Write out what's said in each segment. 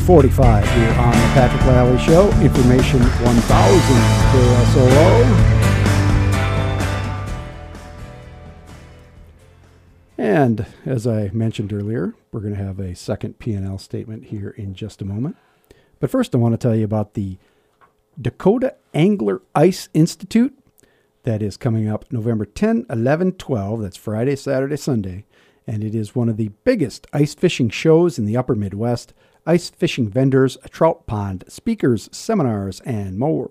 345 here on the Patrick Lalley Show. Information 1000 KSOO. And as I mentioned earlier, we're going to have a second P&L statement here in just a moment. But first, I want to tell you about the Dakota Angler Ice Institute that is coming up November 10, 11, 12. That's Friday, Saturday, Sunday. And it is one of the biggest ice fishing shows in the upper Midwest. Ice fishing vendors, a trout pond, speakers, seminars, and more.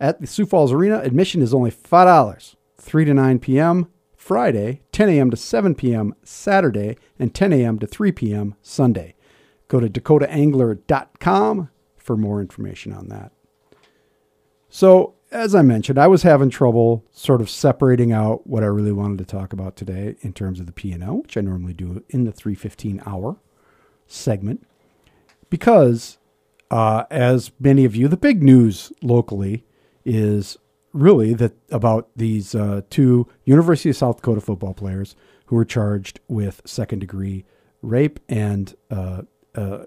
At the Sioux Falls Arena, admission is only $5, 3 to 9 p.m. Friday, 10 a.m. to 7 p.m. Saturday, and 10 a.m. to 3 p.m. Sunday. Go to dakotaangler.com for more information on that. So, as I mentioned, I was having trouble sort of separating out what I really wanted to talk about today in terms of the P&L, which I normally do in the 315 hour segment, because uh, as many of you, the big news locally is really that about these uh, two University of South Dakota football players who were charged with second degree rape and uh, uh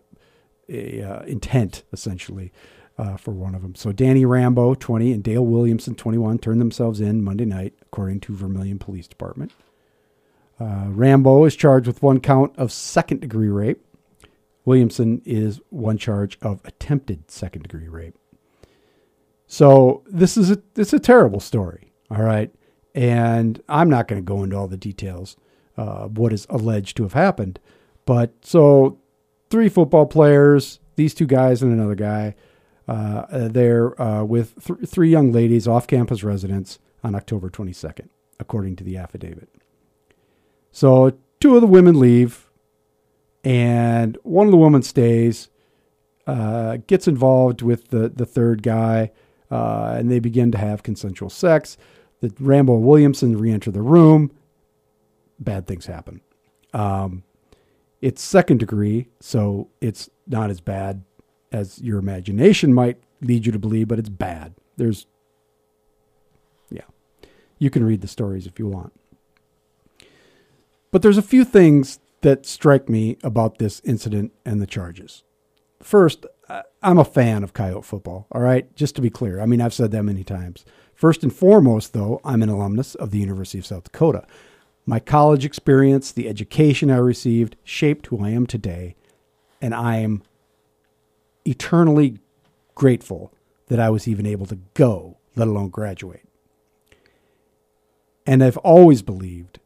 a, uh, intent, essentially uh, for one of them. So Danny Rambo, 20, and Dale Williamson, 21, turned themselves in Monday night, according to Vermillion Police Department. Rambo is charged with one count of second degree rape. Williamson is one charge of attempted second degree rape. So this is a it's a terrible story. All right, and I'm not going to go into all the details uh, of what is alleged to have happened, but so three football players, these two guys and another guy, uh, they're uh, with th- three young ladies off campus residents on October 22nd, according to the affidavit. So, two of the women leave, and one of the women stays, uh, gets involved with the, the third guy, uh, and they begin to have consensual sex. The Rambo Williamson re enter the room. Bad things happen. Um, it's second degree, so it's not as bad as your imagination might lead you to believe, but it's bad. There's, yeah, you can read the stories if you want. But there's a few things that strike me about this incident and the charges. First, I'm a fan of Coyote football, all right? Just to be clear. I mean, I've said that many times. First and foremost, though, I'm an alumnus of the University of South Dakota. My college experience, the education I received, shaped who I am today, and I am eternally grateful that I was even able to go, let alone graduate. And I've always believed,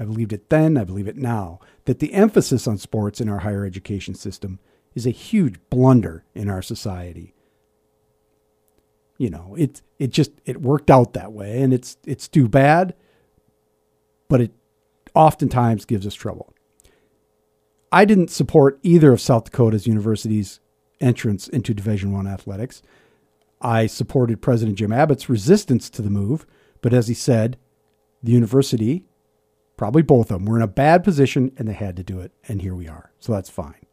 I believed it then, I believe it now, that the emphasis on sports in our higher education system is a huge blunder in our society. You know, it it just it worked out that way and it's it's too bad, but it oftentimes gives us trouble. I didn't support either of South Dakota's universities entrance into Division One athletics. I supported President Jim Abbott's resistance to the move, but as he said, the university, probably both of them, were in a bad position and they had to do it, and here we are. So that's fine.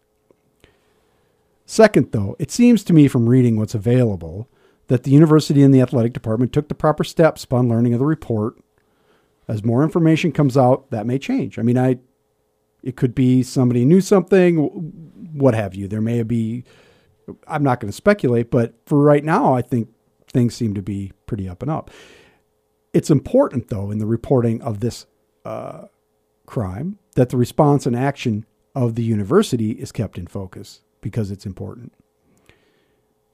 Second, though, it seems to me from reading what's available that the university and the athletic department took the proper steps upon learning of the report. As more information comes out, that may change. I mean, I it could be somebody knew something, what have you. There may be I'm not going to speculate, but for right now, I think things seem to be pretty up and up. It's important, though, in the reporting of this crime that the response and action of the university is kept in focus because it's important.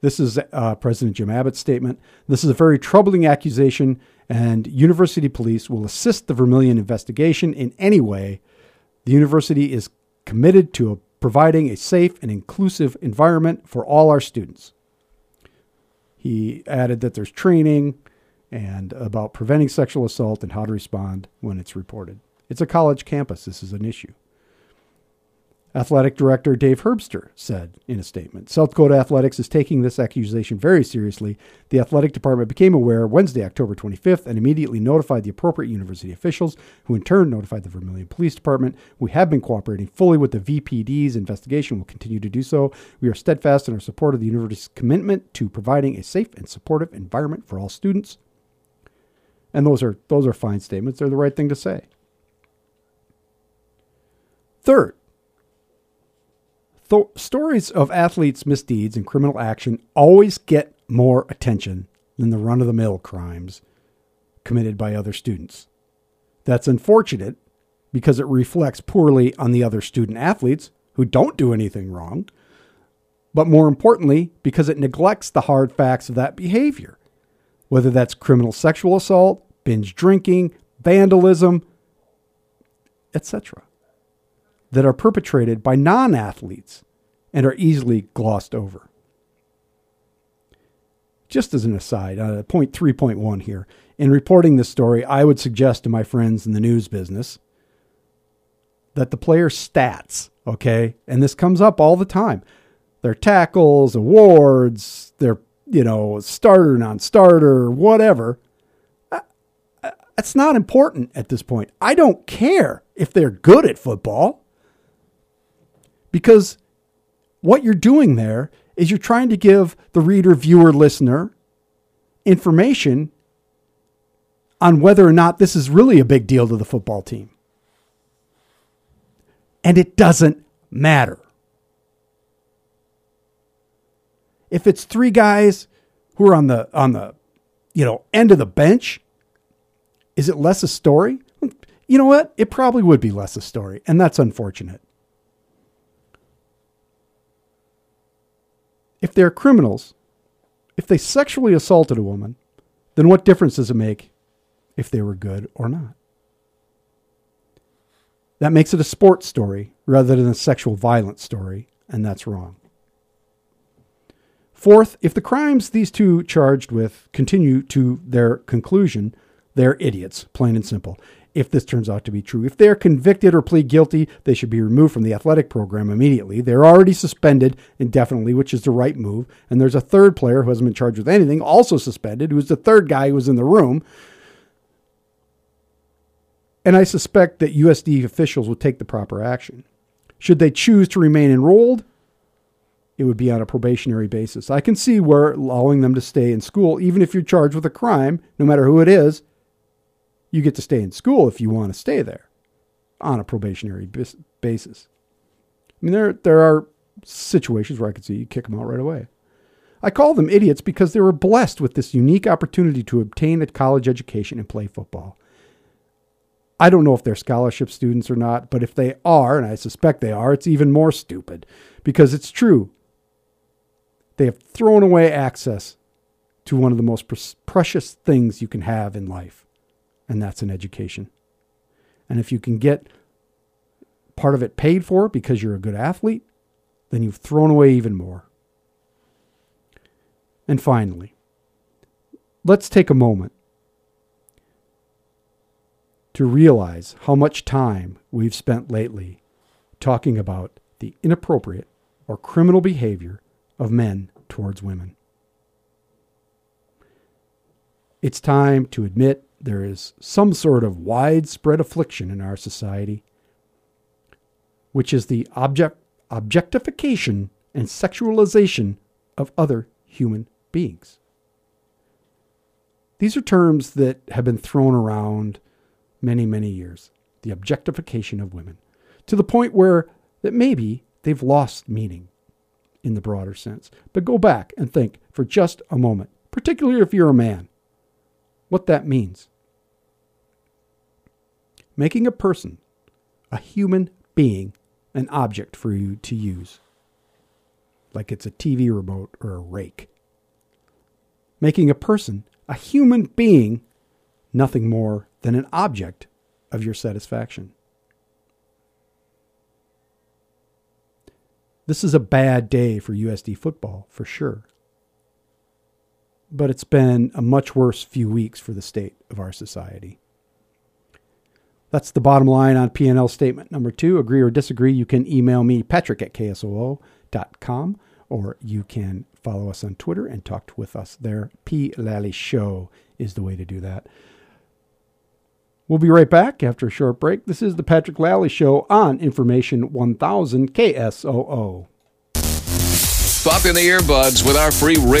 This is uh, President Jim Abbott's statement. This is a very troubling accusation, and university police will assist the Vermillion investigation in any way. The university is committed to a providing a safe and inclusive environment for all our students. He added that there's training and about preventing sexual assault and how to respond when it's reported. It's a college campus. This is an issue. Athletic Director Dave Herbster said in a statement South Dakota Athletics is taking this accusation very seriously. The athletic department became aware Wednesday, October 25th, and immediately notified the appropriate university officials, who in turn notified the Vermillion Police Department. We have been cooperating fully with the VPD's investigation, will continue to do so. We are steadfast in our support of the university's commitment to providing a safe and supportive environment for all students. And those are those are fine statements. They're the right thing to say. Third, Sto- stories of athletes' misdeeds and criminal action always get more attention than the run of the mill crimes committed by other students. That's unfortunate because it reflects poorly on the other student athletes who don't do anything wrong, but more importantly, because it neglects the hard facts of that behavior, whether that's criminal sexual assault, binge drinking, vandalism, etc., that are perpetrated by non athletes and are easily glossed over. Just as an aside, uh, point 3.1 here. In reporting this story, I would suggest to my friends in the news business that the player stats, okay, and this comes up all the time, their tackles, awards, their, you know, starter, non starter, whatever, that's not important at this point. I don't care if they're good at football because what you're doing there is you're trying to give the reader, viewer, listener information on whether or not this is really a big deal to the football team. And it doesn't matter. If it's three guys who are on the on the you know end of the bench, is it less a story? You know what? It probably would be less a story, and that's unfortunate. If they're criminals, if they sexually assaulted a woman, then what difference does it make if they were good or not? That makes it a sports story rather than a sexual violence story, and that's wrong. Fourth, if the crimes these two charged with continue to their conclusion, they're idiots, plain and simple if this turns out to be true. If they're convicted or plead guilty, they should be removed from the athletic program immediately. They're already suspended indefinitely, which is the right move. And there's a third player who hasn't been charged with anything, also suspended, who's the third guy who was in the room. And I suspect that USD officials will take the proper action. Should they choose to remain enrolled, it would be on a probationary basis. I can see where allowing them to stay in school, even if you're charged with a crime, no matter who it is, you get to stay in school if you want to stay there on a probationary basis. I mean, there, there are situations where I could see you kick them out right away. I call them idiots because they were blessed with this unique opportunity to obtain a college education and play football. I don't know if they're scholarship students or not, but if they are, and I suspect they are, it's even more stupid because it's true. They have thrown away access to one of the most precious things you can have in life and that's an education. And if you can get part of it paid for because you're a good athlete, then you've thrown away even more. And finally, let's take a moment to realize how much time we've spent lately talking about the inappropriate or criminal behavior of men towards women. It's time to admit there is some sort of widespread affliction in our society, which is the object, objectification and sexualization of other human beings. These are terms that have been thrown around many, many years. The objectification of women, to the point where that maybe they've lost meaning in the broader sense. But go back and think for just a moment, particularly if you're a man, what that means making a person, a human being, an object for you to use, like it's a TV remote or a rake. Making a person, a human being, nothing more than an object of your satisfaction. This is a bad day for USD football, for sure. But it's been a much worse few weeks for the state of our society. That's the bottom line on P&L statement number two. Agree or disagree, you can email me, patrick at ksoo.com, or you can follow us on Twitter and talk with us there. P. Lalley Show is the way to do that. We'll be right back after a short break. This is the Patrick Lalley Show on Information 1000 KSOO. Pop in the earbuds with our free radio